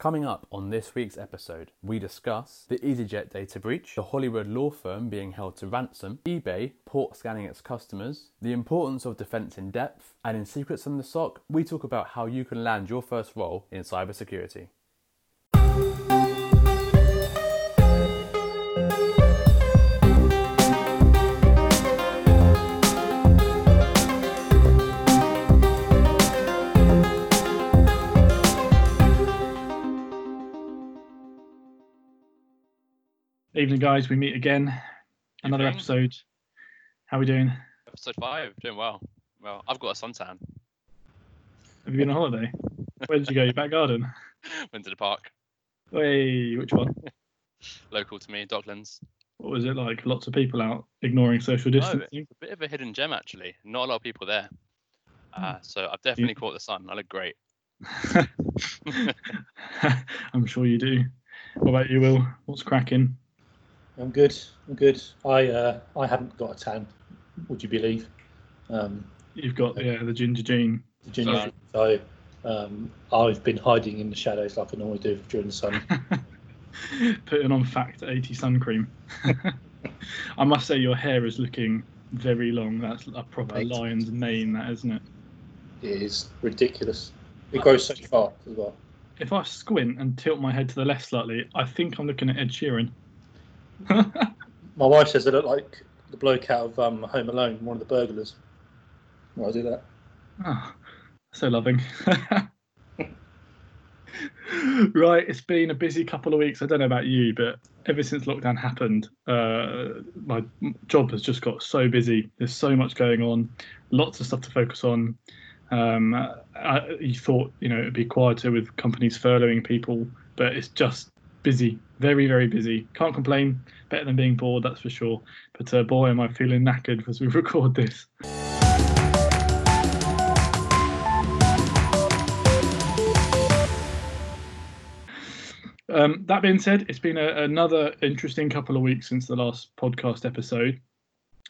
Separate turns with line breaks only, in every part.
Coming up on this week's episode, we discuss the EasyJet data breach, the Hollywood law firm being held to ransom, eBay port scanning its customers, the importance of defense in depth, and in Secrets from the SOC, we talk about how you can land your first role in cybersecurity.
Evening, guys. We meet again. Another
Evening.
episode. How are we doing?
Episode five, doing well. Well, I've got a suntan.
Have you been on holiday? Where did you go? Your back garden?
Went to the park,
Hey, which one?
local to me, Docklands.
What was it like? Lots of people out ignoring social
No,
distancing.
it's a bit of a hidden gem actually. Not a lot of people there.
Hmm.
Uh, so I've definitely caught the sun. I look great.
I'm sure you do. What about you, Will? What's cracking?
I'm good. I'm good. I uh, I haven't got a tan. Would you believe? Um,
You've got yeah the ginger gene.
the ginger. So um, I've been hiding in the shadows like I normally do during the sun.
Putting on Fact 80 sun cream. I must say your hair is looking very long. That's a proper
Right.
lion's mane, that isn't it?
It is ridiculous. It grows so fast as well.
If I squint and tilt my head to the left slightly, I think I'm looking at Ed Sheeran.
My wife says I look like the bloke out of um, Home Alone, one of the burglars. Why do that?
Oh, so loving. right, it's been a busy couple of weeks. I don't know about you, but ever since lockdown happened, uh, my job has just got so busy. There's so much going on, lots of stuff to focus on. Um, I, you thought, you know, it'd be quieter with companies furloughing people, but it's just busy, very, very busy. Can't complain. Better than being bored, that's for sure. But uh, boy, am I feeling knackered as we record this. Um, that being said, it's been a, another interesting couple of weeks since the last podcast episode.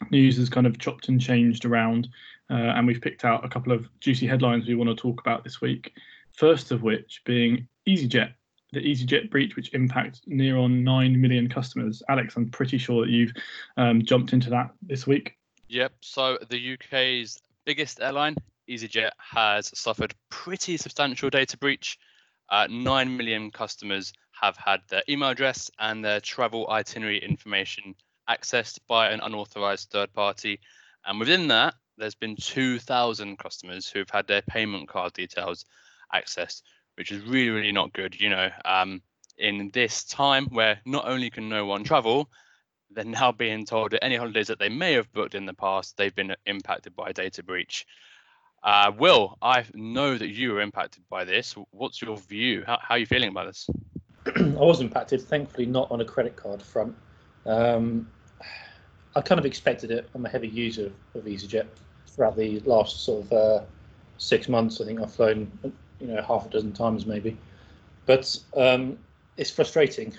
News has kind of chopped and changed around, uh, and we've picked out a couple of juicy headlines we want to talk about this week. First of which being EasyJet, the EasyJet breach, which impacts near on 9 million customers. Alex, I'm pretty sure that you've um, jumped into that this week.
Yep. So the UK's biggest airline, EasyJet, has suffered pretty substantial data breach. Uh, Nine million customers have had their email address and their travel itinerary information accessed by an unauthorized third party. And within that, there's been 2,000 customers who've had their payment card details accessed, which is really, really not good. You know, um, in this time where not only can no one travel, they're now being told that any holidays that they may have booked in the past, they've been impacted by a data breach. Uh, Will, I know that you were impacted by this. What's your view? How, how are you feeling about this?
I was impacted, thankfully not on a credit card front. Um, I kind of expected it. I'm a heavy user of, EasyJet throughout the last sort of uh, six months. I think I've flown, you know, half a dozen times maybe. But um, it's frustrating,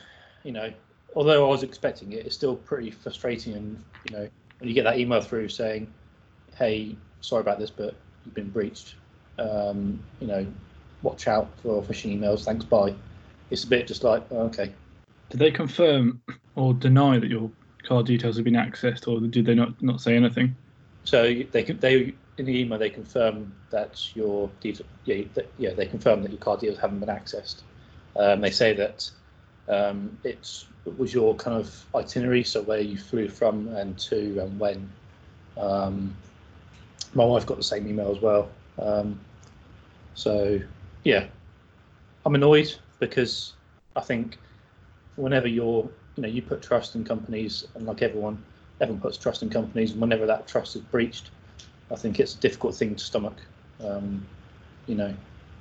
you know. Although I was expecting it, it's still pretty frustrating. And you know, when you get that email through saying, "Hey, sorry about this, but you've been breached," um, you know, watch out for phishing emails. Thanks, bye it's a bit just like oh, okay
Did they confirm or deny that your card details have been accessed, or did they not, not say anything?
so they they in the email they confirm that your detail yeah that, yeah they confirm that your card details haven't been accessed. Um, they say that um, it was your kind of itinerary so where you flew from and to and when. Um, my wife got the same email as well. Um, so yeah. I'm annoyed because i think whenever you're you know you put trust in companies and like everyone everyone puts trust in companies and whenever that trust is breached i think it's a difficult thing to stomach um, you know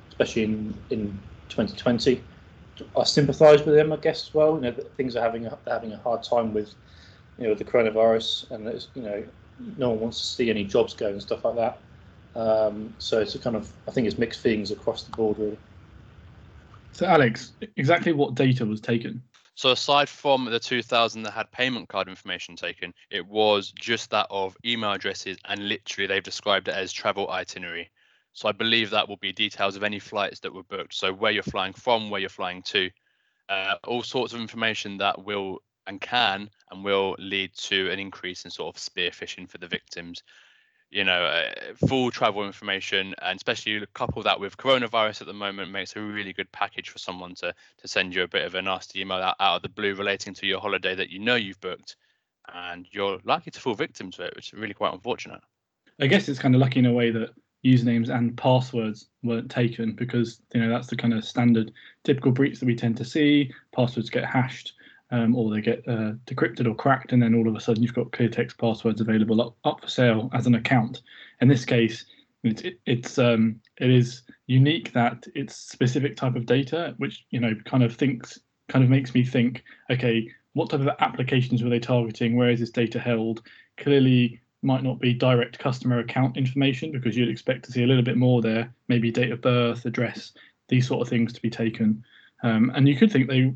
especially in in 2020 i sympathize with them i guess as well you know things are having a, having a hard time with you know the coronavirus and it's you know no one wants to see any jobs go and stuff like that. Um, so it's a kind of i think it's mixed feelings across the board really.
So, Alex, exactly what data was taken?
So aside from the 2,000 that had payment card information taken, it was just that of email addresses, and literally they've described it as travel itinerary. So I believe that will be details of any flights that were booked. So where you're flying from, where you're flying to, uh, all sorts of information that will and can and will lead to an increase in sort of spear phishing for the victims. You know, uh, full travel information, and especially couple that with coronavirus at the moment, makes a really good package for someone to to send you a bit of a nasty email out, out of the blue relating to your holiday that you know you've booked, and you're likely to fall victim to it, which is really quite unfortunate.
I guess it's kind of lucky in a way that usernames and passwords weren't taken because you know that's the kind of standard typical breach that we tend to see. Passwords get hashed um, or they get uh, decrypted or cracked, and then all of a sudden you've got clear text passwords available up, up for sale as an account. In this case, it's it, it's um, it is unique that it's specific type of data, which you know kind of thinks kind of makes me think, okay, what type of applications were they targeting? Where is this data held? Clearly, might not be direct customer account information because you'd expect to see a little bit more there, maybe date of birth, address, these sort of things to be taken. Um, and you could think they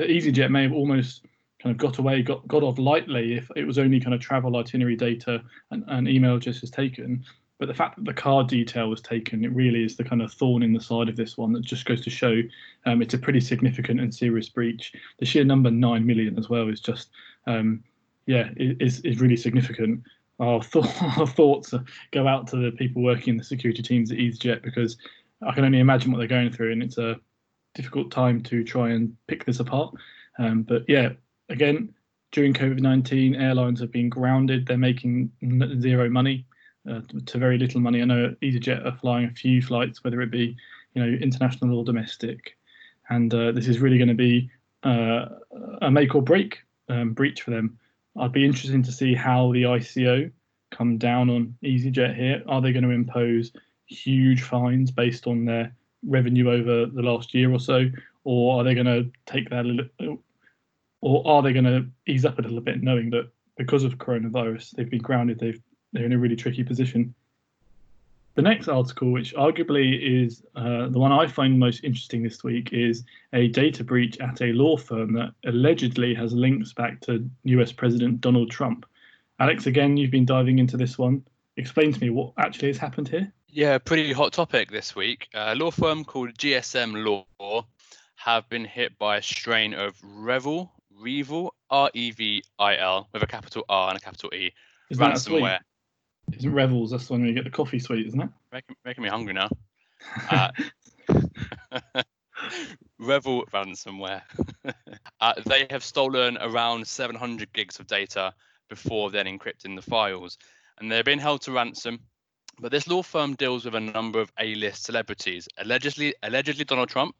EasyJet may have almost kind of got away, got got off lightly if it was only kind of travel itinerary data and, and email as taken. But the fact that the card detail was taken, it really is the kind of thorn in the side of this one that just goes to show um, it's a pretty significant and serious breach. The sheer number nine million as well is just, um, yeah, is is really significant. Our, th- our thoughts go out to the people working in the security teams at EasyJet because I can only imagine what they're going through, and it's a difficult time to try and pick this apart. Um, but yeah, again, during COVID 19, airlines have been grounded. They're making zero money uh, to very little money. I know EasyJet are flying a few flights, whether it be you know international or domestic, and uh, this is really going to be uh, a make or break um, breach for them. I'd be interested to see how the ICO come down on EasyJet here. Are they going to impose huge fines based on their revenue over the last year or so, or are they going to take that or are they going to ease up a little bit, knowing that because of coronavirus they've been grounded, they've they're in a really tricky position. The next article, which arguably is uh, the one I find most interesting this week, is a data breach at a law firm that allegedly has links back to US President Donald Trump. Alex, again, you've been diving into this one. Explain to me what actually has happened here.
Yeah, pretty hot topic this week. A law firm called GSM Law have been hit by a strain of Revel, REvil, R E V I L, with a capital R and a capital E,
Isn't ransomware. Isn't Revels? That's the one where you get the coffee sweet, isn't it?
Making, making me hungry now. Uh, REvil ransomware. uh, they have stolen around 700 gigs of data before then encrypting the files, and they're being held to ransom but this law firm deals with a number of A-list celebrities, allegedly allegedly Donald Trump,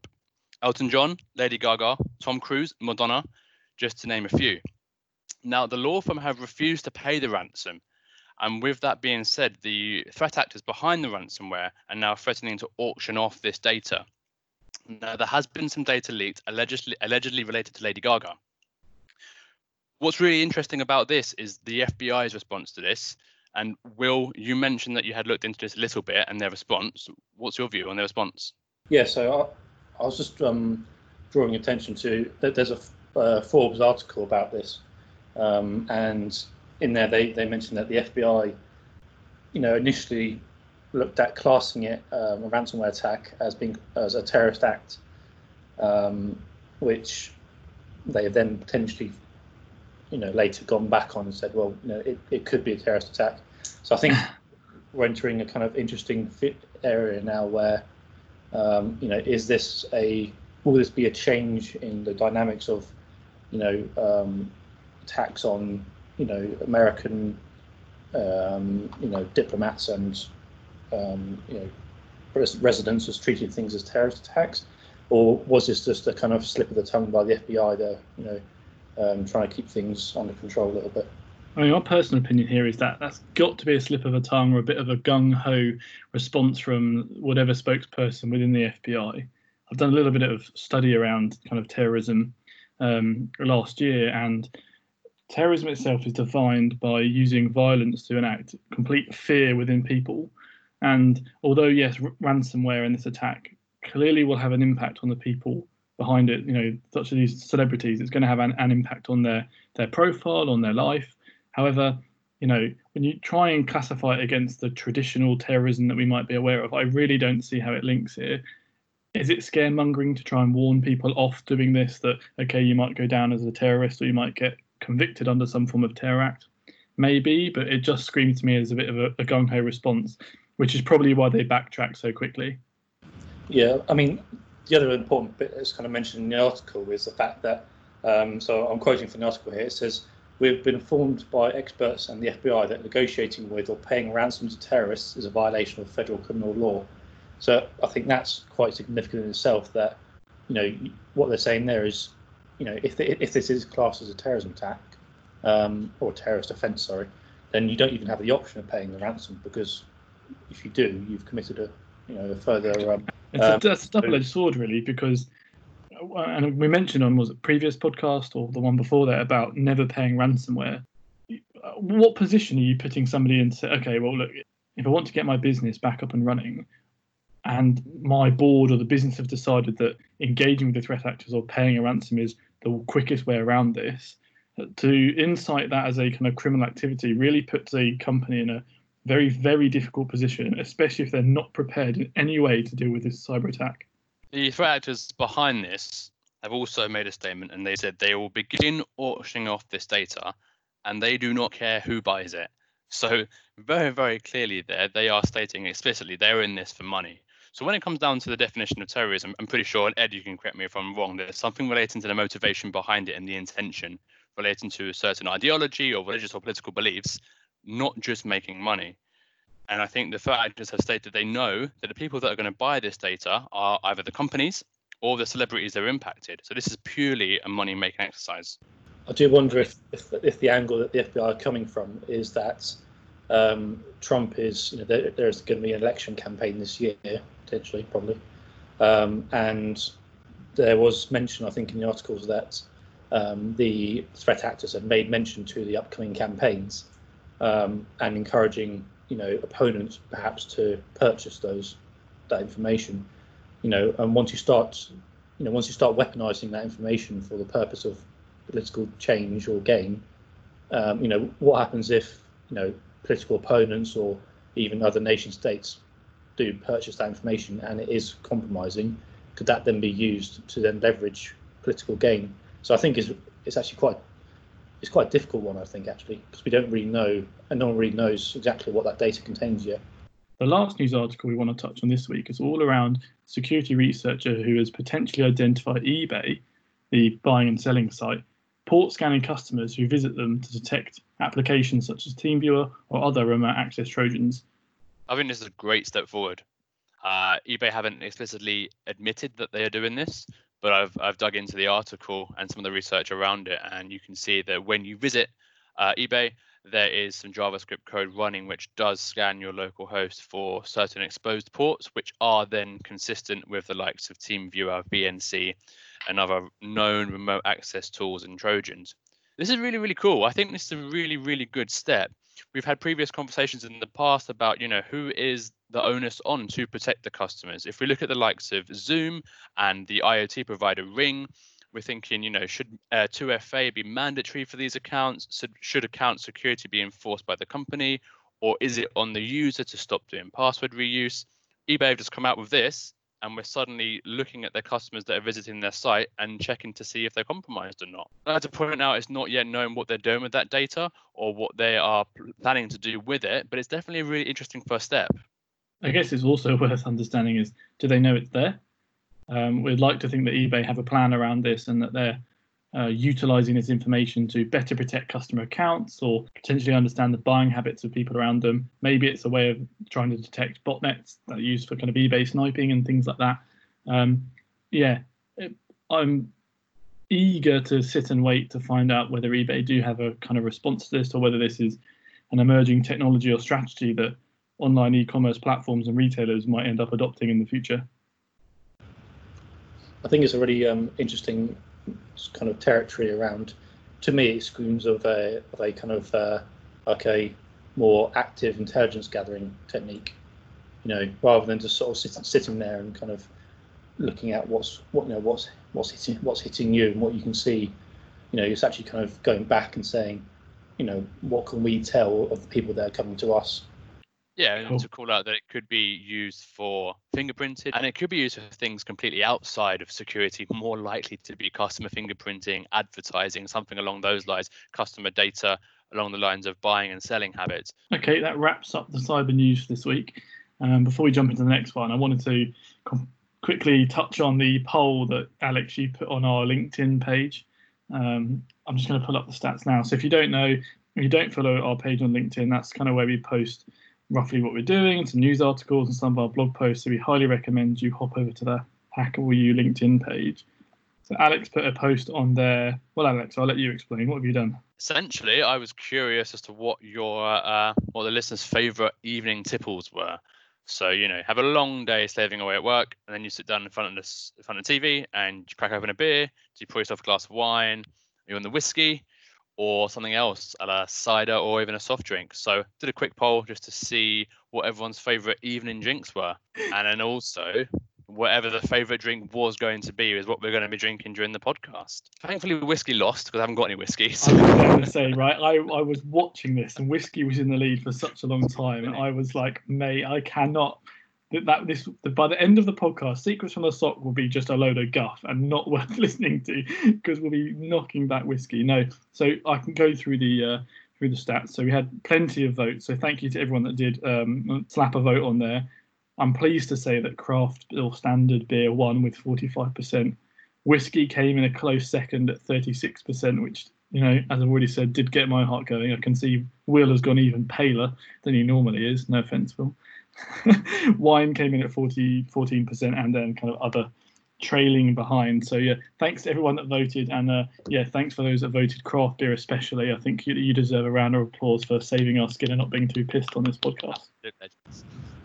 Elton John, Lady Gaga, Tom Cruise, Madonna, just to name a few. Now, the law firm have refused to pay the ransom. And with that being said, the threat actors behind the ransomware are now threatening to auction off this data. Now, there has been some data leaked allegedly, allegedly related to Lady Gaga. What's really interesting about this is the FBI's response to this, and Will, you mentioned that you had looked into this a little bit and their response. What's your view on their response?
Yeah, so I, I was just um, drawing attention to that there's a uh, Forbes article about this, um, and in there they, they mentioned that the FBI, you know, initially looked at classing it um, a ransomware attack as being as a terrorist act, um, which they have then potentially, you know, later gone back on and said, well, you know, it, it could be a terrorist attack. So I think we're entering a kind of interesting fit area now where, um, you know, is this a will this be a change in the dynamics of, you know, um, attacks on, you know, American, um, you know, diplomats and, um, you know, residents as treated things as terrorist attacks, or was this just a kind of slip of the tongue by the FBI, there, you know, um, trying to keep things under control a little bit?
I mean, my personal opinion here is that that's got to be a slip of a tongue or a bit of a gung ho response from whatever spokesperson within the FBI. I've done a little bit of study around kind of terrorism um, last year, and terrorism itself is defined by using violence to enact complete fear within people. And although, yes, r- ransomware in this attack clearly will have an impact on the people behind it, you know, such as these celebrities, it's going to have an, an impact on their, their profile, on their life, However, you know, when you try and classify it against the traditional terrorism that we might be aware of, I really don't see how it links here. Is it scaremongering to try and warn people off doing this that, okay, you might go down as a terrorist or you might get convicted under some form of terror act? Maybe, but it just screams to me as a bit of a, a gung ho response, which is probably why they backtrack so quickly.
Yeah, I mean, the other important bit that's kind of mentioned in the article is the fact that, um, so I'm quoting from the article here, it says, We've been informed by experts and the FBI that negotiating with or paying ransom to terrorists is a violation of federal criminal law. So I think that's quite significant in itself. That you know what they're saying there is, you know, if if this is classed as a terrorism attack um, or terrorist offence, sorry, then you don't even have the option of paying the ransom because if you do, you've committed a you know a further. Um,
it's um, a, a double-edged sword, really, because and we mentioned on was it previous podcast or the one before that about never paying ransomware. What position are you putting somebody in? To say, okay, well, look, if I want to get my business back up and running, and my board or the business have decided that engaging with the threat actors or paying a ransom is the quickest way around this, to incite that as a kind of criminal activity really puts a company in a very, very difficult position, especially if they're not prepared in any way to deal with this cyber attack.
The threat actors behind this have also made a statement and they said they will begin auctioning off this data and they do not care who buys it. So, very, very clearly, there they are stating explicitly they're in this for money. So, when it comes down to the definition of terrorism, I'm pretty sure, Ed, you can correct me if I'm wrong, there's something relating to the motivation behind it and the intention relating to a certain ideology or religious or political beliefs, not just making money. And I think the threat actors have stated they know that the people that are going to buy this data are either the companies or the celebrities that are impacted. So this is purely a money making exercise.
I do wonder if, if, if the angle that the FBI are coming from is that um, Trump is, you know, there, there's going to be an election campaign this year, potentially, probably. Um, and there was mention, I think, in the articles that um, the threat actors had made mention to the upcoming campaigns um, and encouraging you know opponents perhaps to purchase those that information you know and once you start you know once you start weaponizing that information for the purpose of political change or gain um, you know what happens if you know political opponents or even other nation states do purchase that information and it is compromising could that then be used to then leverage political gain? So i think it's it's actually quite it's quite a difficult one, I think, actually, because we don't really know, and no one really knows exactly what that data contains yet.
The last news article we want to touch on this week is all around security researcher who has potentially identified eBay, the buying and selling site, port scanning customers who visit them to detect applications such as TeamViewer or other remote access Trojans.
I think this is a great step forward. Uh, eBay haven't explicitly admitted that they are doing this, but I've I've dug into the article and some of the research around it, and you can see that when you visit uh, eBay, there is some JavaScript code running which does scan your local host for certain exposed ports, which are then consistent with the likes of TeamViewer, VNC, and other known remote access tools and Trojans. This is really, really cool. I think this is a really, really good step. We've had previous conversations in the past about, you know, who is the onus on to protect the customers. If we look at the likes of Zoom and the IoT provider Ring, we're thinking, you know, should uh, 2FA be mandatory for these accounts? Should, should account security be enforced by the company? Or is it on the user to stop doing password reuse? eBay have just come out with this, and we're suddenly looking at their customers that are visiting their site and checking to see if they're compromised or not. I have to point out it's not yet known what they're doing with that data or what they are planning to do with it, but it's definitely a really interesting first step.
I guess it's also worth understanding is do they know it's there? Um, we'd like to think that eBay have a plan around this and that they're uh, utilizing this information to better protect customer accounts or potentially understand the buying habits of people around them. Maybe it's a way of trying to detect botnets that are used for kind of eBay sniping and things like that. Um, yeah, I'm eager to sit and wait to find out whether eBay do have a kind of response to this or whether this is an emerging technology or strategy that online e-commerce platforms and retailers might end up adopting in the future?
I think it's a really um, interesting kind of territory around. To me, it screams of a of a kind of uh, like a more active intelligence gathering technique. You know, rather than just sort of sitting sitting there and kind of looking at what's what you know what's what's hitting what's hitting you and what you can see. You know, it's actually kind of going back and saying, you know, what can we tell of the people that are coming to us?
Yeah, and
Cool.
to call out that it could be used for fingerprinted and it could be used for things completely outside of security, more likely to be customer fingerprinting, advertising, something along those lines, customer data along the lines of buying and selling habits.
Okay, that wraps up the cyber news for this week. Um, before we jump into the next one, I wanted to com- quickly touch on the poll that Alex you put on our LinkedIn page. Um, I'm just going to pull up the stats now. So if you don't know, if you don't follow our page on LinkedIn, that's kind of where we post roughly what we're doing, some news articles and some of our blog posts. So we highly recommend you hop over to the Hack All You LinkedIn page. So Alex put a post on there. Well, Alex, I'll let you explain. What have you done?
Essentially, I was curious as to what your uh, what the listeners' favorite evening tipples were. So you know, have a long day slaving away at work, and then you sit down in front of this in front of the TV and you crack open a beer. Do you pour yourself a glass of wine? Are you on the whiskey? Or something else, a cider or even a soft drink. So did a quick poll just to see what everyone's favorite evening drinks were, and then also whatever the favorite drink was going to be is what we're going to be drinking during the podcast. Thankfully, whiskey lost because I haven't got any whiskey.
I was going to say, right, I, I was watching this and whiskey was in the lead for such a long time, and I was like, mate, I cannot. That, that this by the end of the podcast, Secrets from the SOC will be just a load of guff and not worth listening to because we'll be knocking back whiskey. No, so I can go through the uh, through the stats. So we had plenty of votes. So thank you to everyone that did um, slap a vote on there. I'm pleased to say that craft or standard beer won with 45%. Whiskey came in a close second at 36%, which, you know, as I've already said, did get my heart going. I can see Will has gone even paler than he normally is. No offense, Will. Wine came in at 40, 14%, and then kind of other trailing behind. So, yeah, thanks to everyone that voted. And, uh, yeah, thanks for those that voted craft beer, especially. I think you, you deserve a round of applause for saving our skin and not being too pissed on this podcast.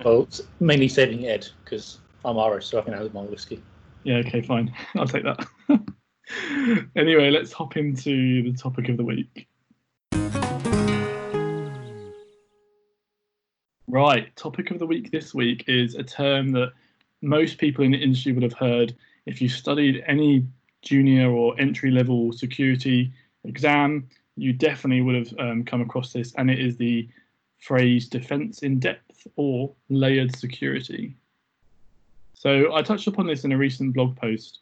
Well, mainly saving Ed because I'm Irish, so I can have my whiskey.
Yeah, okay, fine. I'll take that. anyway, let's hop into the topic of the week. Right, topic of the week this week is a term that most people in the industry would have heard if you studied any junior or entry level security exam. You definitely would have um, come across this, and it is the phrase defense in depth or layered security. So I touched upon this in a recent blog post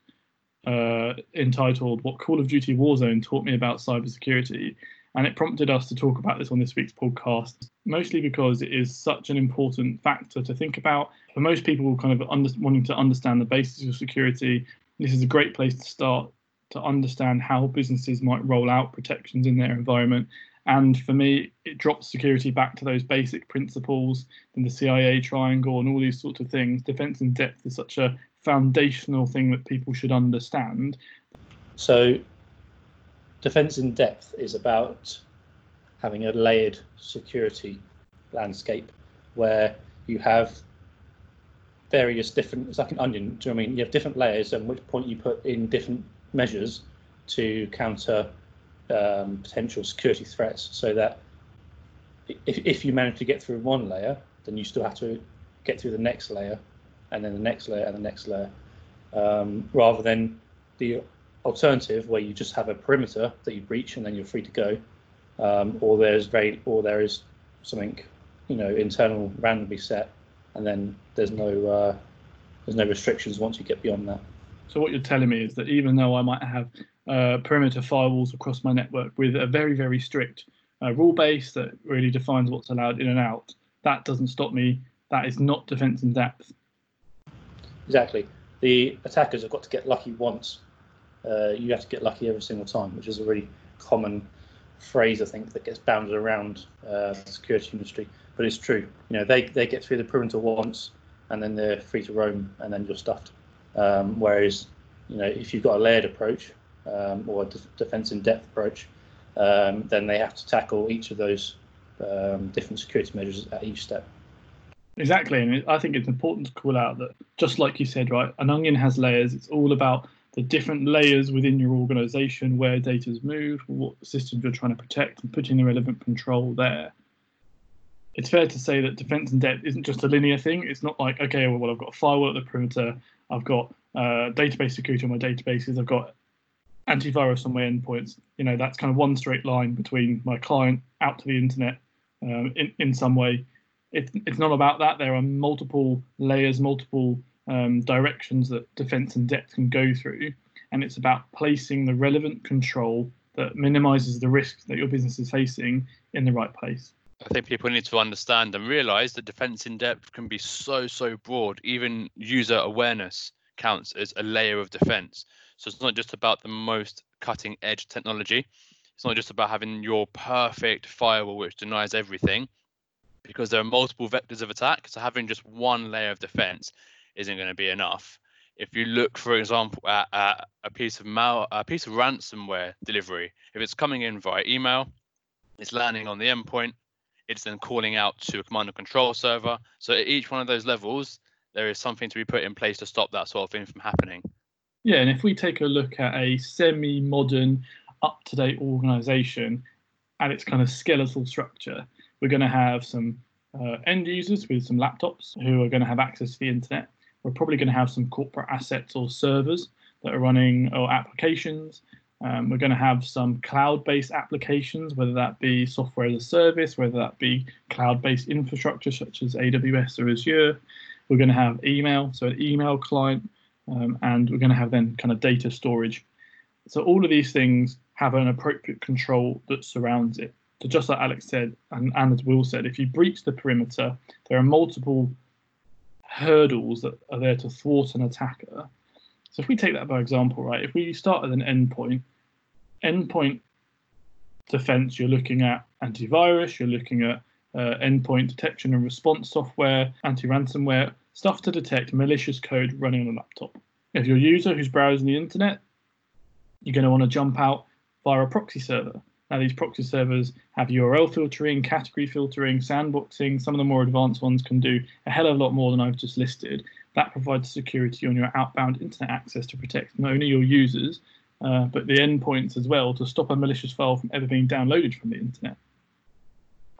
uh, entitled "What Call of Duty Warzone Taught Me About Cybersecurity," and it prompted us to talk about this on this week's podcast. Mostly because it is such an important factor to think about for most people, kind of under, wanting to understand the basics of security. This is a great place to start to understand how businesses might roll out protections in their environment. And for me, it drops security back to those basic principles and the CIA triangle and all these sorts of things. Defense in depth is such a foundational thing that people should understand.
So, defense in depth is about having a layered security landscape where you have various different, it's like an onion, do you know I mean? You have different layers, and which point you put in different measures to counter um, potential security threats so that if, if you manage to get through one layer, then you still have to get through the next layer and then the next layer and the next layer, um, rather than the alternative where you just have a perimeter that you breach and then you're free to go, um, or there's very or there is something you know internal randomly set, and then there's no uh, there's no restrictions once you get beyond that.
So what you're telling me is that even though I might have uh, perimeter firewalls across my network with a very very strict uh, rule base that really defines what's allowed in and out, that doesn't stop me. That is not defense in depth.
Exactly. The attackers have got to get lucky once. Uh, you have to get lucky every single time, which is a really common phrase I think that gets bounded around uh, the security industry. But it's true. You know, they they get through the perimeter once, and then they're free to roam, and then you're stuffed. Um, whereas, you know, if you've got a layered approach um, or a de- defense in depth approach, um, then they have to tackle each of those um, different security measures at each step.
Exactly, and I think it's important to call out that just like you said, right, an onion has layers. It's all about the different layers within your organization, where data's moved, what systems you're trying to protect, and putting the relevant control there. It's fair to say that defense in depth isn't just a linear thing. It's not like, okay, well, well I've got a firewall at the perimeter, I've got uh, database security on my databases, I've got antivirus on my endpoints. You know, that's kind of one straight line between my client out to the internet um, in in some way. It, it's not about that. There are multiple layers, multiple um, directions that defense in depth can go through, and it's about placing the relevant control that minimizes the risks that your business is facing in the right place.
I think people need to understand and realize that defense in depth can be so, so broad. Even user awareness counts as a layer of defense. So it's not just about the most cutting edge technology. It's not just about having your perfect firewall which denies everything, because there are multiple vectors of attack. So having just one layer of defense isn't going to be enough. If you look, for example, at, at a piece of a piece of ransomware delivery, if it's coming in via email, it's landing on the endpoint, it's then calling out to a command and control server. So at each one of those levels, there is something to be put in place to stop that sort of thing from happening.
Yeah, and if we take a look at a semi-modern, up-to-date organization and its kind of skeletal structure, we're going to have some uh, end users with some laptops who are going to have access to the internet. We're probably going to have some corporate assets or servers that are running or applications. Um, we're going to have some cloud-based applications, whether that be software as a service, whether that be cloud-based infrastructure such as AWS or Azure. We're going to have email, so an email client, um, and we're going to have then kind of data storage. So all of these things have an appropriate control that surrounds it. So just like Alex said, and, and as Will said, if you breach the perimeter, there are multiple hurdles that are there to thwart an attacker. So if we take that by example, right, if we start at an endpoint, endpoint defense, you're looking at antivirus, you're looking at uh, endpoint detection and response software, anti-ransomware, stuff to detect malicious code running on a laptop. If you're a user who's browsing the internet, you're going to want to jump out via a proxy server. Now, these proxy servers have URL filtering, category filtering, sandboxing. Some of the more advanced ones can do a hell of a lot more than I've just listed. That provides security on your outbound internet access to protect not only your users, uh, but the endpoints as well to stop a malicious file from ever being downloaded from the internet.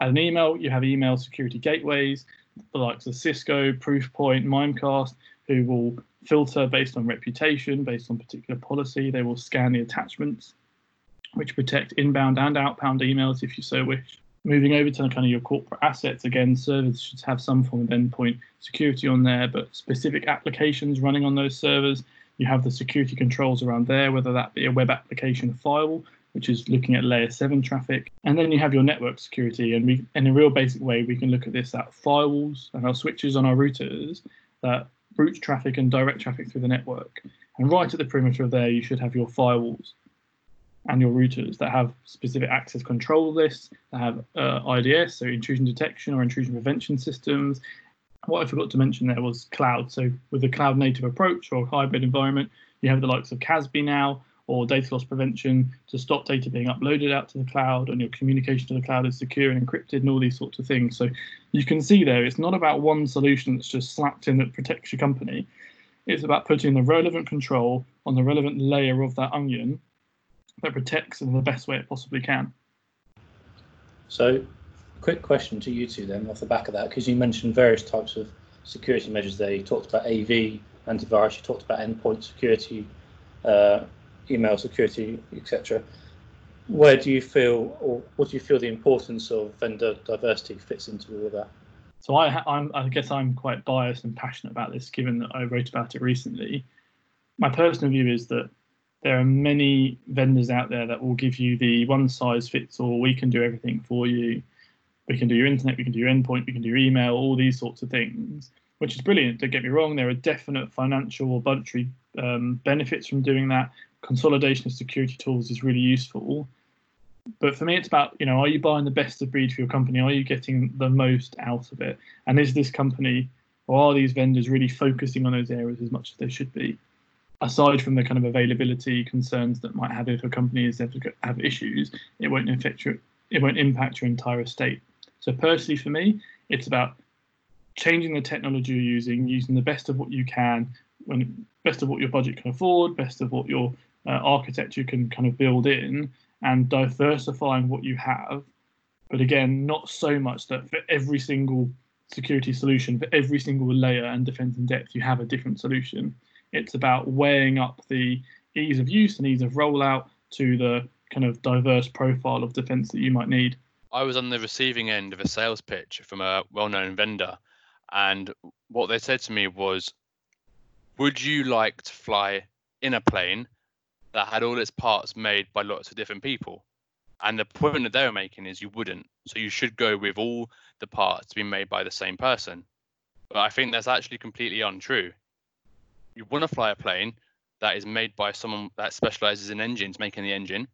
As an email, you have email security gateways, the likes of Cisco, Proofpoint, Mimecast, who will filter based on reputation, based on particular policy. They will scan the attachments which protect inbound and outbound emails if you so wish. Moving over to kind of your corporate assets, again, servers should have some form of endpoint security on there, but specific applications running on those servers, you have the security controls around there, whether that be a web application firewall, which is looking at layer 7 traffic. And then you have your network security. And we, in a real basic way, we can look at this at firewalls and our switches on our routers that route traffic and direct traffic through the network. And right at the perimeter of there, you should have your firewalls and your routers that have specific access control lists, that have uh, IDS, so intrusion detection or intrusion prevention systems. What I forgot to mention there was cloud. So with the cloud native approach or hybrid environment, you have the likes of CASB now or data loss prevention to stop data being uploaded out to the cloud and your communication to the cloud is secure and encrypted and all these sorts of things. So you can see there, it's not about one solution that's just slapped in that protects your company. It's about putting the relevant control on the relevant layer of that onion that protects in the best way it possibly can.
So, quick question to you two then, off the back of that, because you mentioned various types of security measures there. You talked about AV, antivirus, you talked about endpoint security, uh, email security, etc. Where do you feel, or what do you feel the importance of vendor diversity fits into all of that?
So I, I'm, I guess I'm quite biased and passionate about this, given that I wrote about it recently. My personal view is that there are many vendors out there that will give you the one size fits all. We can do everything for you. We can do your internet, we can do your endpoint, we can do your email, all these sorts of things, which is brilliant. Don't get me wrong. There are definite financial or budgetary um, benefits from doing that. Consolidation of security tools is really useful. But for me, it's about you know, are you buying the best of breed for your company? Are you getting the most out of it? And is this company or are these vendors really focusing on those areas as much as they should be? Aside from the kind of availability concerns that might have if a company is ever have issues, it won't affect your, it won't impact your entire estate. So personally, for me, it's about changing the technology you're using, using the best of what you can, when best of what your budget can afford, best of what your uh, architecture can kind of build in, and diversifying what you have. But again, not so much that for every single security solution, for every single layer and defense in depth, you have a different solution. It's about weighing up the ease of use and ease of rollout to the kind of diverse profile of defense that you might need.
I was on the receiving end of a sales pitch from a well-known vendor, and what they said to me was, "Would you like to fly in a plane that had all its parts made by lots of different people?" And the point that they were making is you wouldn't. So you should go with all the parts being made by the same person. But I think that's actually completely untrue. You want to fly a plane that is made by someone that specializes in engines making the engine,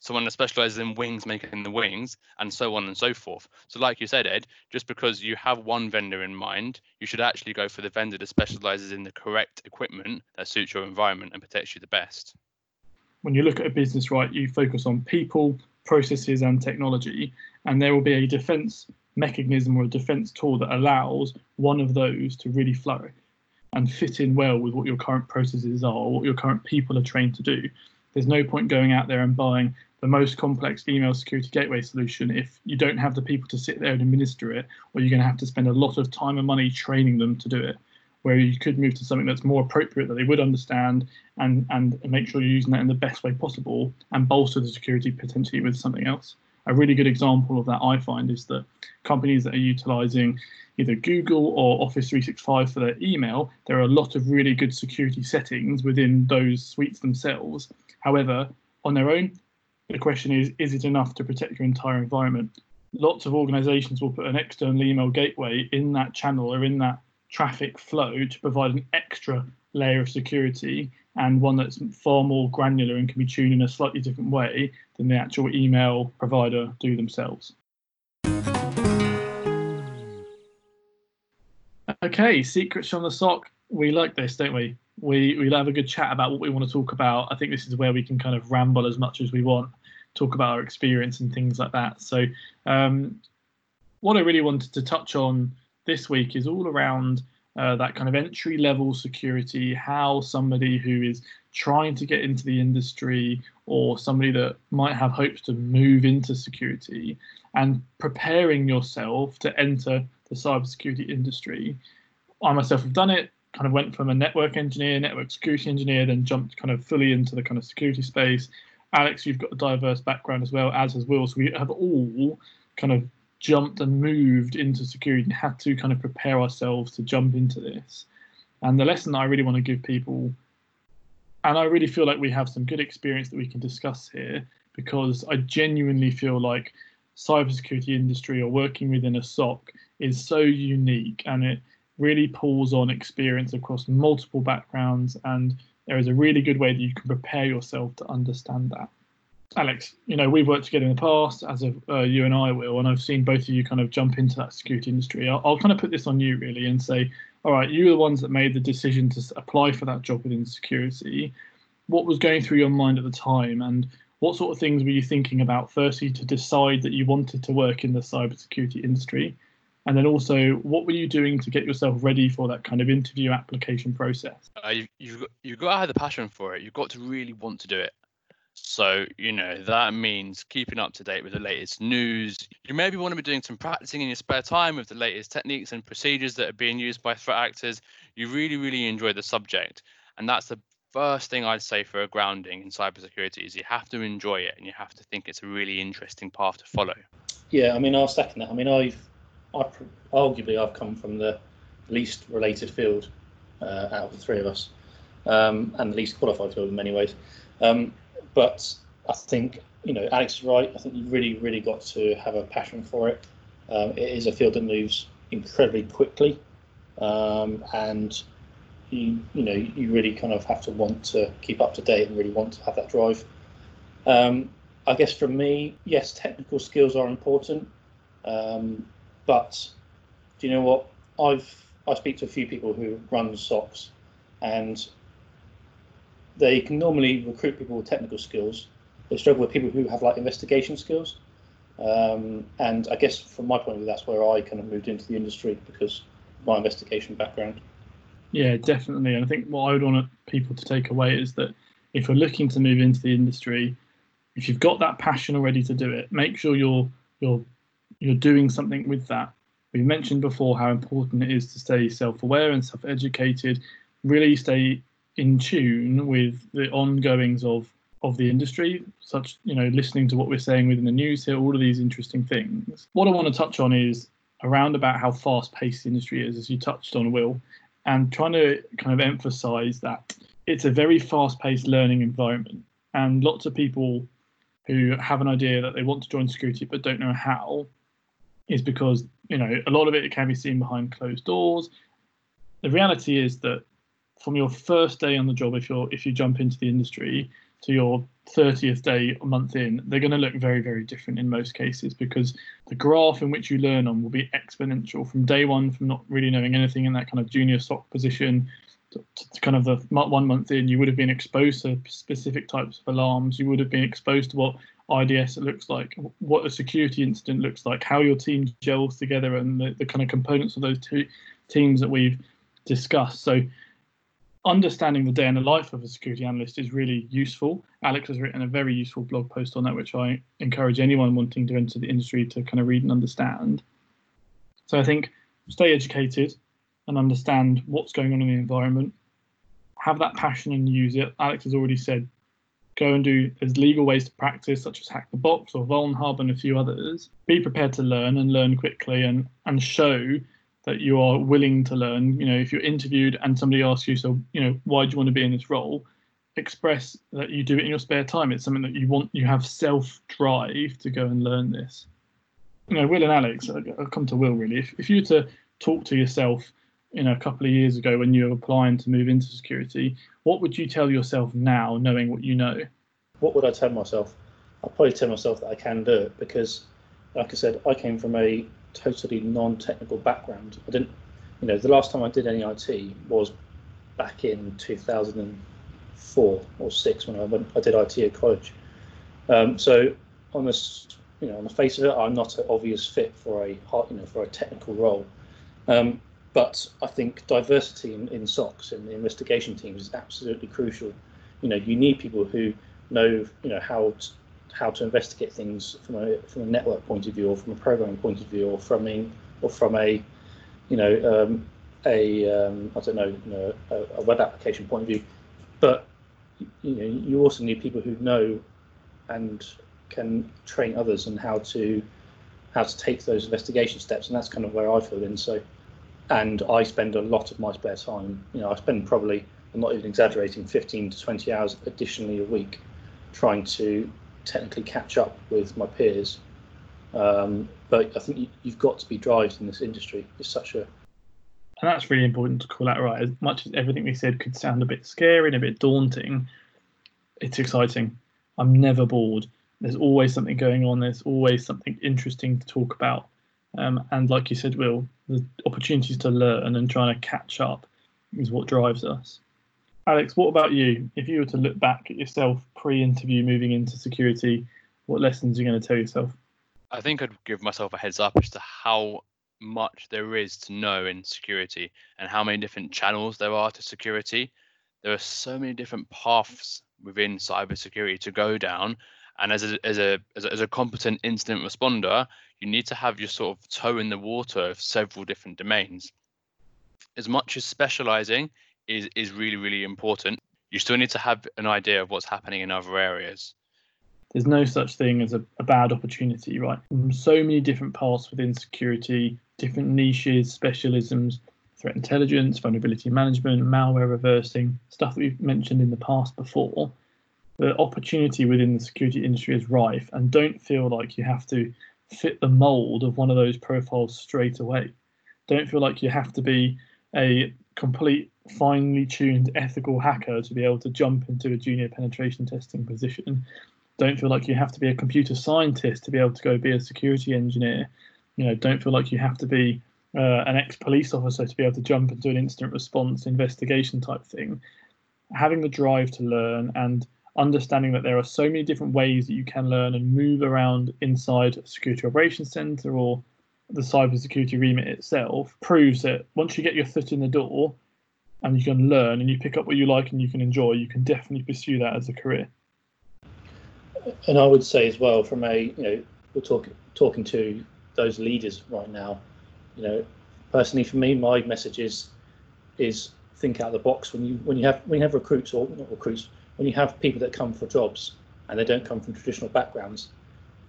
someone that specializes in wings making the wings, and so on and so forth. So, like you said, Ed, just because you have one vendor in mind, you should actually go for the vendor that specializes in the correct equipment that suits your environment and protects you the best.
When you look at a business, right, you focus on people, processes, and technology, and there will be a defense mechanism or a defense tool that allows one of those to really flourish and fit in well with what your current processes are what your current people are trained to do. There's no point going out there and buying the most complex email security gateway solution if you don't have the people to sit there and administer it, or you're going to have to spend a lot of time and money training them to do it. Where you could move to something that's more appropriate that they would understand and, and make sure you're using that in the best way possible and bolster the security potentially with something else. A really good example of that I find is that companies that are utilizing either Google or Office 365 for their email, there are a lot of really good security settings within those suites themselves. However, on their own, the question is is it enough to protect your entire environment? Lots of organizations will put an external email gateway in that channel or in that traffic flow to provide an extra layer of security and one that's far more granular and can be tuned in a slightly different way than the actual email provider do themselves. Okay, secrets from the SOC. We like this, don't we? We we'll have a good chat about what we want to talk about. I think this is where we can kind of ramble as much as we want, talk about our experience and things like that. So, um, what I really wanted to touch on this week is all around uh, that kind of entry level security, how somebody who is trying to get into the industry or somebody that might have hopes to move into security and preparing yourself to enter the cybersecurity industry. I myself have done it, kind of went from a network engineer, network security engineer, then jumped kind of fully into the kind of security space. Alex, you've got a diverse background as well, as has Will. So we have all kind of jumped and moved into security and had to kind of prepare ourselves to jump into this. And the lesson that I really want to give people, and I really feel like we have some good experience that we can discuss here, because I genuinely feel like cybersecurity industry or working within a SOC is so unique and it really pulls on experience across multiple backgrounds and there is a really good way that you can prepare yourself to understand that. Alex, you know, we've worked together in the past, as of uh, you and I will, and I've seen both of you kind of jump into that security industry. I'll, I'll, kind of put this on you really and say, all right, you were the ones that made the decision to apply for that job within security. What was going through your mind at the time, and what sort of things were you thinking about? Firstly, to decide that you wanted to work in the cybersecurity industry, and then also, what were you doing to get yourself ready for that kind of interview application process?
Uh, you, you've got, you've got to have the passion for it. You've got to really want to do it. So, you know, that means keeping up to date with the latest news. You maybe want to be doing some practicing in your spare time with the latest techniques and procedures that are being used by threat actors. You really, really enjoy the subject. And that's the first thing I'd say for a grounding in cybersecurity is you have to enjoy it and you have to think it's a really interesting path to follow.
Yeah, I mean, I'll second that. I mean, I've, I arguably I've come from the least related field uh, out of the three of us, um, and the least qualified field in many ways. Um, but I think you know Alex is right. I think you really, really got to have a passion for it. Um, it is a field that moves incredibly quickly, um, and you you know you really kind of have to want to keep up to date and really want to have that drive. Um, I guess for me, yes, technical skills are important, um, but do you know what? I've I speak to a few people who run SOCs, and they can normally recruit people with technical skills. They struggle with people who have like investigation skills. Um, and I guess from my point of view, that's where I kind of moved into the industry because my investigation background.
Yeah, definitely. And I think what I would want people to take away is that if you're looking to move into the industry, if you've got that passion already to do it, make sure you're you're you're doing something with that. We mentioned before how important it is to stay self-aware and self-educated. Really stay in tune with the ongoings of of the industry, such you know, listening to what we're saying within the news here, all of these interesting things. What I want to touch on is around about how fast paced the industry is, as you touched on, Will, and trying to kind of emphasize that it's a very fast paced learning environment. And lots of people who have an idea that they want to join security but don't know how is because, you know, a lot of it can be seen behind closed doors. The reality is that from your first day on the job, if you're if you jump into the industry, to your 30th day a month in, they're going to look very, very different in most cases because the graph in which you learn on will be exponential from day one, from not really knowing anything in that kind of junior SOC position to, to kind of the one month in, you would have been exposed to specific types of alarms. You would have been exposed to what IDS looks like, what a security incident looks like, how your team gels together, and the, the kind of components of those two teams that we've discussed. So understanding the day in the life of a security analyst is really useful. Alex has written a very useful blog post on that, which I encourage anyone wanting to enter the industry to kind of read and understand. So I think stay educated and understand what's going on in the environment. Have that passion and use it. Alex has already said go and do there's legal ways to practice such as hack the box or vulnhub and a few others be prepared to learn and learn quickly and and show that you are willing to learn. You know, if you're interviewed and somebody asks you, so you know, why do you want to be in this role? Express that you do it in your spare time. It's something that you want. You have self drive to go and learn this. You know, Will and Alex. I'll come to Will really. If, if you were to talk to yourself, you know, a couple of years ago when you were applying to move into security, what would you tell yourself now, knowing what you know?
What would I tell myself? I'd probably tell myself that I can do it because, like I said, I came from a totally non-technical background. I didn't, you know, the last time I did any IT was back in 2004 or six when I went, I did IT at college. Um, so on this, you know, on the face of it, I'm not an obvious fit for a, you know, for a technical role. Um, but I think diversity in, in SOCs and the investigation teams is absolutely crucial. You know, you need people who know, you know, how how to investigate things from a from a network point of view, or from a programming point of view, or from a or from a you know um, a um, I don't know, you know a, a, web application point of view. But you know you also need people who know and can train others on how to how to take those investigation steps, and that's kind of where I feel in. So, and I spend a lot of my spare time. You know, I spend probably I'm not even exaggerating, 15 to 20 hours additionally a week trying to technically catch up with my peers. Um, but I think you, have got to be drived in this industry. It's such a
and that's really important to call out right. As much as everything we said could sound a bit scary and a bit daunting, it's exciting. I'm never bored. There's always something going on. There's always something interesting to talk about. Um, and like you said, Will, the opportunities to learn and trying to catch up is what drives us. Alex, what about you? If you were to look back at yourself pre-interview moving into security, what lessons are you going to tell yourself?
I think I'd give myself a heads up as to how much there is to know in security and how many different channels there are to security. There are so many different paths within cybersecurity to go down. And as a, as a as a as a competent incident responder, you need to have your sort of toe in the water of several different domains. As much as specializing is is really really important. You still need to have an idea of what's happening in other areas.
There's no such thing as a, a bad opportunity, right? Mm, so many different paths within security, different niches, specialisms, threat intelligence, vulnerability management, malware reversing, stuff that we've mentioned in the past before. The opportunity within the security industry is rife, and don't feel like you have to fit the mold of one of those profiles straight away. Don't feel like you have to be a complete finely tuned ethical hacker to be able to jump into a junior penetration testing position. Don't feel like you have to be a computer scientist to be able to go be a security engineer. You know, don't feel like you have to be uh, an ex-police officer to be able to jump into an incident response investigation type thing. Having the drive to learn and understanding that there are so many different ways that you can learn and move around inside a security operations center or the cybersecurity remit itself proves that once you get your foot in the door, and you can learn and you pick up what you like and you can enjoy, you can definitely pursue that as a career.
And I would say as well, from a you know, we're talking talking to those leaders right now. You know, personally for me, my message is is think out of the box when you when you have when you have recruits or not recruits when you have people that come for jobs and they don't come from traditional backgrounds.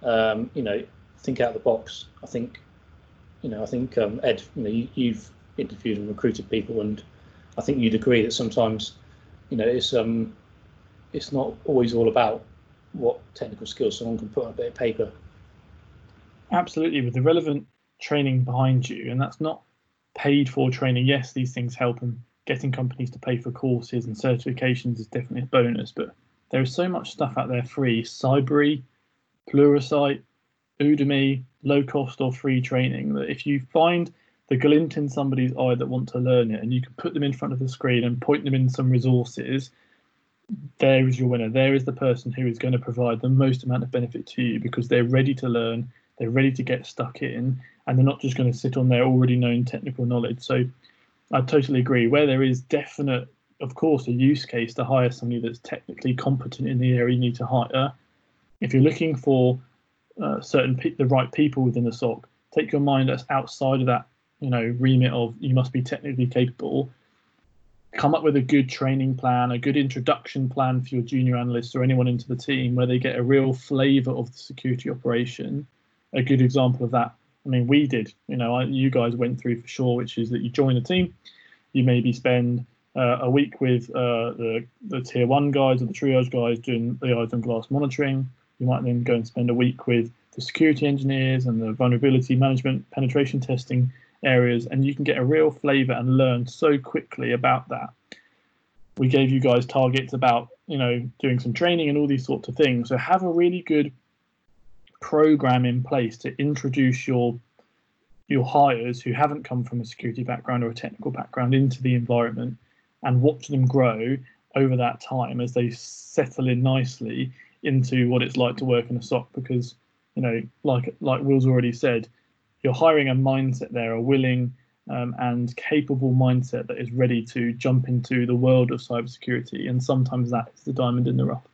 Um, you know, think out of the box. I think, you know, I think um, Ed, you know, you, you've interviewed and recruited people, and I think you'd agree that sometimes, you know, it's um, it's not always all about what technical skills someone can put on a bit of paper.
Absolutely, with the relevant training behind you, and that's not paid for training. Yes, these things help, and getting companies to pay for courses and certifications is definitely a bonus. But there is so much stuff out there free: Cybrary, Pluralsight, Udemy, low cost or free training. That if you find the glint in somebody's eye that want to learn it, and you can put them in front of the screen and point them in some resources, there is your winner. There is the person who is going to provide the most amount of benefit to you because they're ready to learn, they're ready to get stuck in, and they're not just going to sit on their already known technical knowledge. So I totally agree. Where there is definite, of course, a use case to hire somebody that's technically competent in the area you need to hire. If you're looking for uh, certain pe- the right people within the SOC, take your mind that's outside of that, you know, remit of you must be technically capable come up with a good training plan, a good introduction plan for your junior analysts or anyone into the team where they get a real flavor of the security operation. A good example of that, I mean, we did, you know, you guys went through for sure, which is that you join a team, you maybe spend uh, a week with uh, the, the tier one guys or the triage guys doing the eyes on glass monitoring. You might then go and spend a week with the security engineers and the vulnerability management penetration testing areas and you can get a real flavor and learn so quickly about that. We gave you guys targets about you know doing some training and all these sorts of things. So have a really good program in place to introduce your your hires who haven't come from a security background or a technical background into the environment and watch them grow over that time as they settle in nicely into what it's like to work in a SOC because you know like like Will's already said you're hiring a mindset there, a willing um, and capable mindset that is ready to jump into the world of cybersecurity. And sometimes that is the diamond in the rough.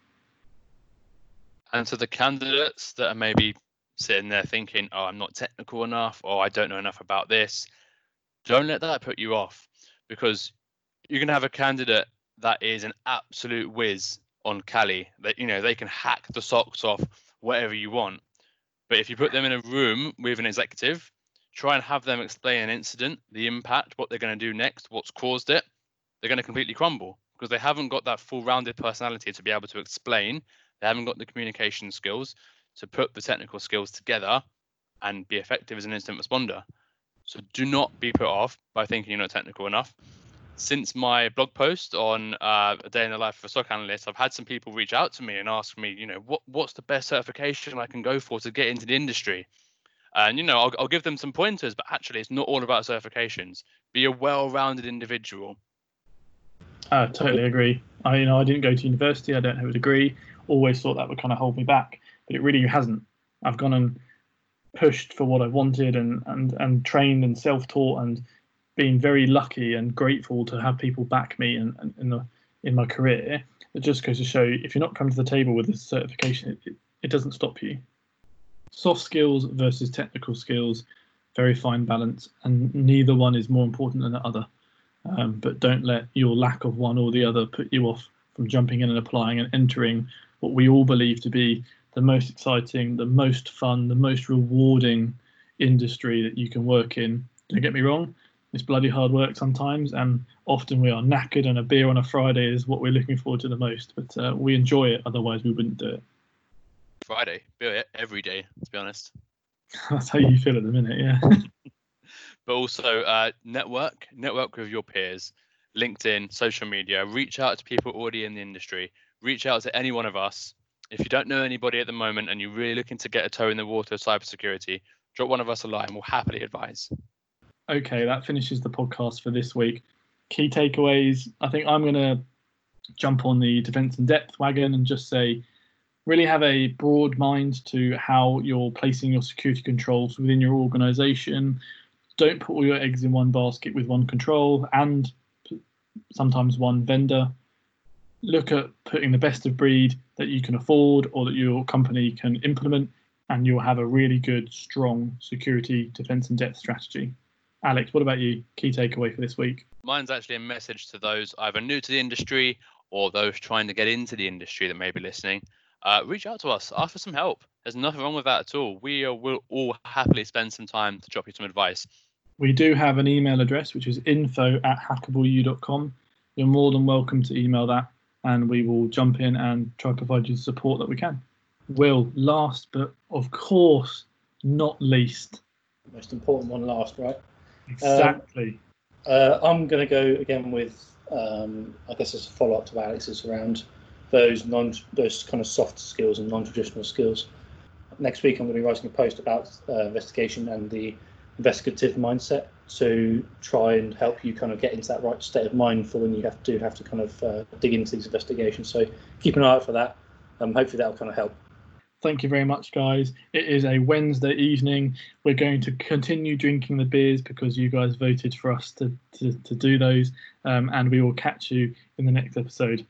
And to the candidates that are maybe sitting there thinking, oh, I'm not technical enough, or I don't know enough about this, don't let that put you off because you're going to have a candidate that is an absolute whiz on Kali. That you know they can hack the socks off whatever you want. But if you put them in a room with an executive, try and have them explain an incident, the impact, what they're going to do next, what's caused it, they're going to completely crumble because they haven't got that full rounded personality to be able to explain. They haven't got the communication skills to put the technical skills together and be effective as an incident responder. So do not be put off by thinking you're not technical enough since my blog post on uh, a day in the life of a SOC analyst, I've had some people reach out to me and ask me, you know, what what's the best certification I can go for to get into the industry? And you know, I'll, I'll give them some pointers, but actually, it's not all about certifications. Be a well-rounded individual.
I totally agree. I you know I didn't go to university. I don't have a degree. Always thought that would kind of hold me back, but it really hasn't. I've gone and pushed for what I wanted and and and trained and self-taught and been very lucky and grateful to have people back me in, in the in my career. It just goes to show if you're not coming to the table with a certification, it, it doesn't stop you. Soft skills versus technical skills, very fine balance, and neither one is more important than the other. Um, but don't let your lack of one or the other put you off from jumping in and applying and entering what we all believe to be the most exciting, the most fun, the most rewarding industry that you can work in. Don't get me wrong, it's bloody hard work sometimes, and often we are knackered, and a beer on a Friday is what we're looking forward to the most. But uh, we enjoy it, otherwise we wouldn't do it.
Friday, beer every day, to be honest.
That's how you feel at the minute, yeah.
but also uh, network, network with your peers, LinkedIn, social media. Reach out to people already in the industry. Reach out to any one of us. If you don't know anybody at the moment and you're really looking to get a toe in the water of cybersecurity, drop one of us a line. We'll happily advise
okay, that finishes the podcast for this week. Key takeaways. I think I'm going to jump on the defense in depth wagon and just say, really have a broad mind to how you're placing your security controls within your organization. Don't put all your eggs in one basket with one control and sometimes one vendor. Look at putting the best of breed that you can afford or that your company can implement, and you'll have a really good, strong security defense in depth strategy. Alex, what about you? Key takeaway for this week?
Mine's actually a message to those either new to the industry or those trying to get into the industry that may be listening. Uh, reach out to us, ask for some help. There's nothing wrong with that at all. We uh, will all happily spend some time to drop you some advice.
We do have an email address, which is info at hackableu.com. You're more than welcome to email that, and we will jump in and try to provide you the support that we can. Will, last but of course not least.
Most important one last, right?
Exactly.
Um, uh, I'm going to go again with, um, I guess, as a follow up to Alex's around those non those kind of soft skills and non traditional skills. Next week, I'm going to be writing a post about uh, investigation and the investigative mindset to try and help you kind of get into that right state of mind for when you have to do have to kind of uh, dig into these investigations. So keep an eye out for that. Um, hopefully, that'll kind of help.
Thank you very much, guys. It is a Wednesday evening. We're going to continue drinking the beers because you guys voted for us to, to, to do those. Um, and we will catch you in the next episode.